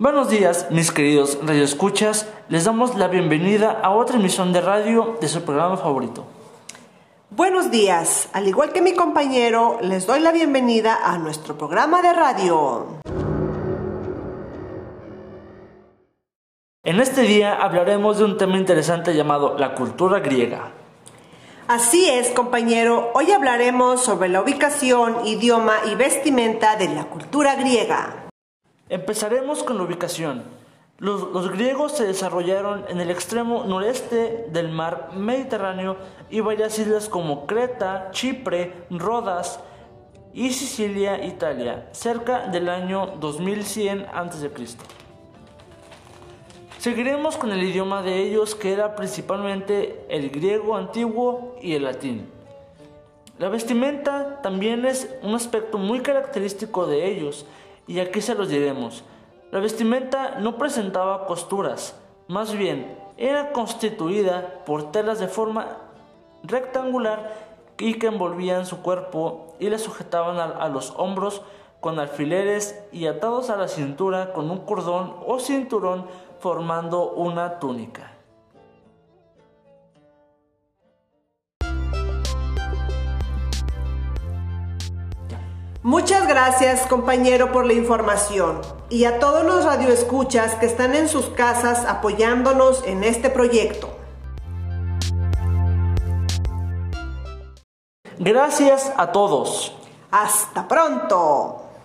Buenos días, mis queridos radioescuchas. Les damos la bienvenida a otra emisión de radio de su programa favorito. Buenos días. Al igual que mi compañero, les doy la bienvenida a nuestro programa de radio. En este día hablaremos de un tema interesante llamado la cultura griega. Así es, compañero. Hoy hablaremos sobre la ubicación, idioma y vestimenta de la cultura griega. Empezaremos con la ubicación. Los, griegos se desarrollaron en el extremo noreste del mar Mediterráneo y varias islas como Creta, Chipre, Rodas y Sicilia, Italia, cerca del año 2100 a.C. Seguiremos con el idioma de ellos que era principalmente el griego antiguo y el latín. La vestimenta también es un aspecto muy característico de ellos, y aquí se los diremos. La vestimenta no presentaba costuras, más bien era constituida por telas de forma rectangular y que envolvían su cuerpo y le sujetaban a, los hombros con alfileres y atados a la cintura con un cordón o cinturón formando una túnica. Muchas gracias compañero por la información y a todos los radioescuchas que están en sus casas apoyándonos en este proyecto. Gracias a todos. Hasta pronto.